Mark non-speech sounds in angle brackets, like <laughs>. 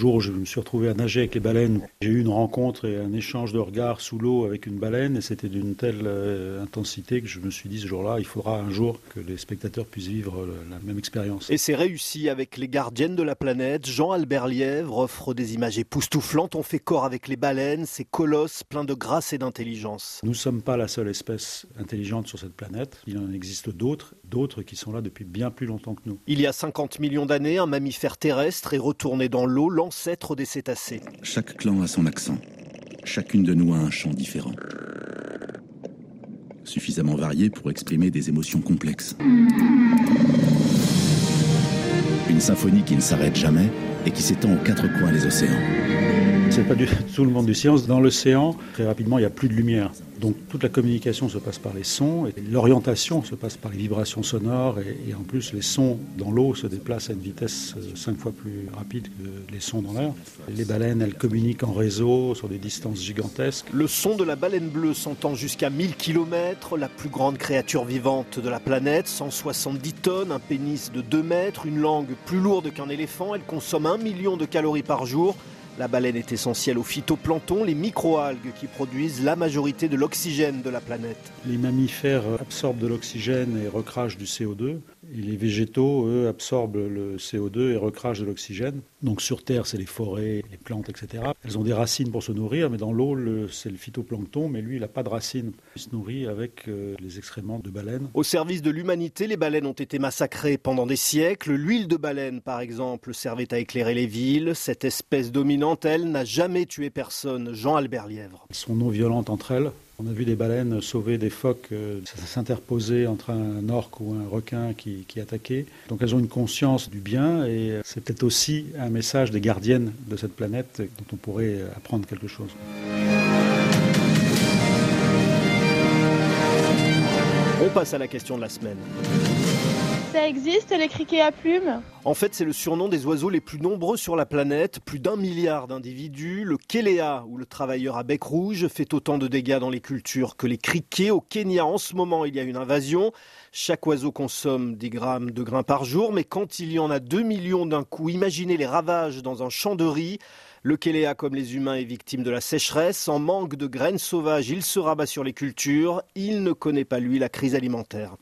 jour où je me suis retrouvé à nager avec les baleines, j'ai eu une rencontre et un échange de regards sous l'eau avec une baleine et c'était d'une telle euh, intensité que je me suis dit ce jour-là, il faudra un jour que les spectateurs puissent vivre la même expérience. Et c'est réussi avec les gardiennes de la planète. Jean-Albert Lièvre offre des images époustouflantes. On fait corps avec les baleines, ces colosses pleins de grâce et d'intelligence. Nous ne sommes pas la seule espèce intelligente sur cette planète. Il en existe d'autres, d'autres qui sont là depuis bien plus longtemps que nous. Il y a 50 millions d'années, un mammifère terrestre est retourné dans l'eau, cétacés. Chaque clan a son accent. Chacune de nous a un chant différent. Suffisamment varié pour exprimer des émotions complexes. Une symphonie qui ne s'arrête jamais et qui s'étend aux quatre coins des océans. C'est pas <laughs> tout le monde du science. Dans l'océan, très rapidement, il n'y a plus de lumière. Donc toute la communication se passe par les sons l'orientation se passe par les vibrations sonores et, en plus les sons dans l'eau se déplacent à une vitesse euh, cinq fois plus rapide que les sons dans l'air. Les baleines, elles communiquent en réseau sur des distances gigantesques. Le son de la baleine bleue s'entend jusqu'à 1000 km, la plus grande créature vivante de la planète, 170 tonnes, un pénis de 2 mètres, une langue plus lourde qu'un éléphant, elle consomme un million de calories par jour. La baleine est essentielle au phytoplancton, les microalgues qui produisent la majorité de l'oxygène de la planète. Les mammifères absorbent de l'oxygène et recrachent du CO2. Et les végétaux, eux, absorbent le CO2 et recrachent de l'oxygène. Donc sur Terre, c'est les forêts, les plantes, etc. Elles ont des racines pour se nourrir, mais dans l'eau, c'est le phytoplancton, mais lui, il n'a pas de racines. Il se nourrit avec euh, les excréments de baleines. Au service de l'humanité, les baleines ont été massacrées pendant des siècles. L'huile de baleine, par exemple, servait à éclairer les villes. Cette espèce dominante, elle, n'a jamais tué personne. Jean-Albert Lièvre. Elles sont non violentes entre elles. On a vu des baleines sauver des phoques, euh, s'interposer entre un orque ou un requin qui, qui attaquait. Donc elles ont une conscience du bien et euh, c'est peut-être aussi un message des gardiennes de cette planète dont on pourrait apprendre quelque chose. On passe à la question de la semaine. Ça existe les criquets à plumes? En fait, c'est le surnom des oiseaux les plus nombreux sur la planète, plus d'un milliard d'individus. Le Kéléa, ou le travailleur à bec rouge, fait autant de dégâts dans les cultures que les criquets. Au Kenya, en ce moment, il y a une invasion. Chaque oiseau consomme des grammes de grains par jour, mais quand il y en a 2 millions d'un coup, imaginez les ravages dans un champ de riz. Le Kéléa, comme les humains, est victime de la sécheresse. En manque de graines sauvages, il se rabat sur les cultures. Il ne connaît pas, lui, la crise alimentaire.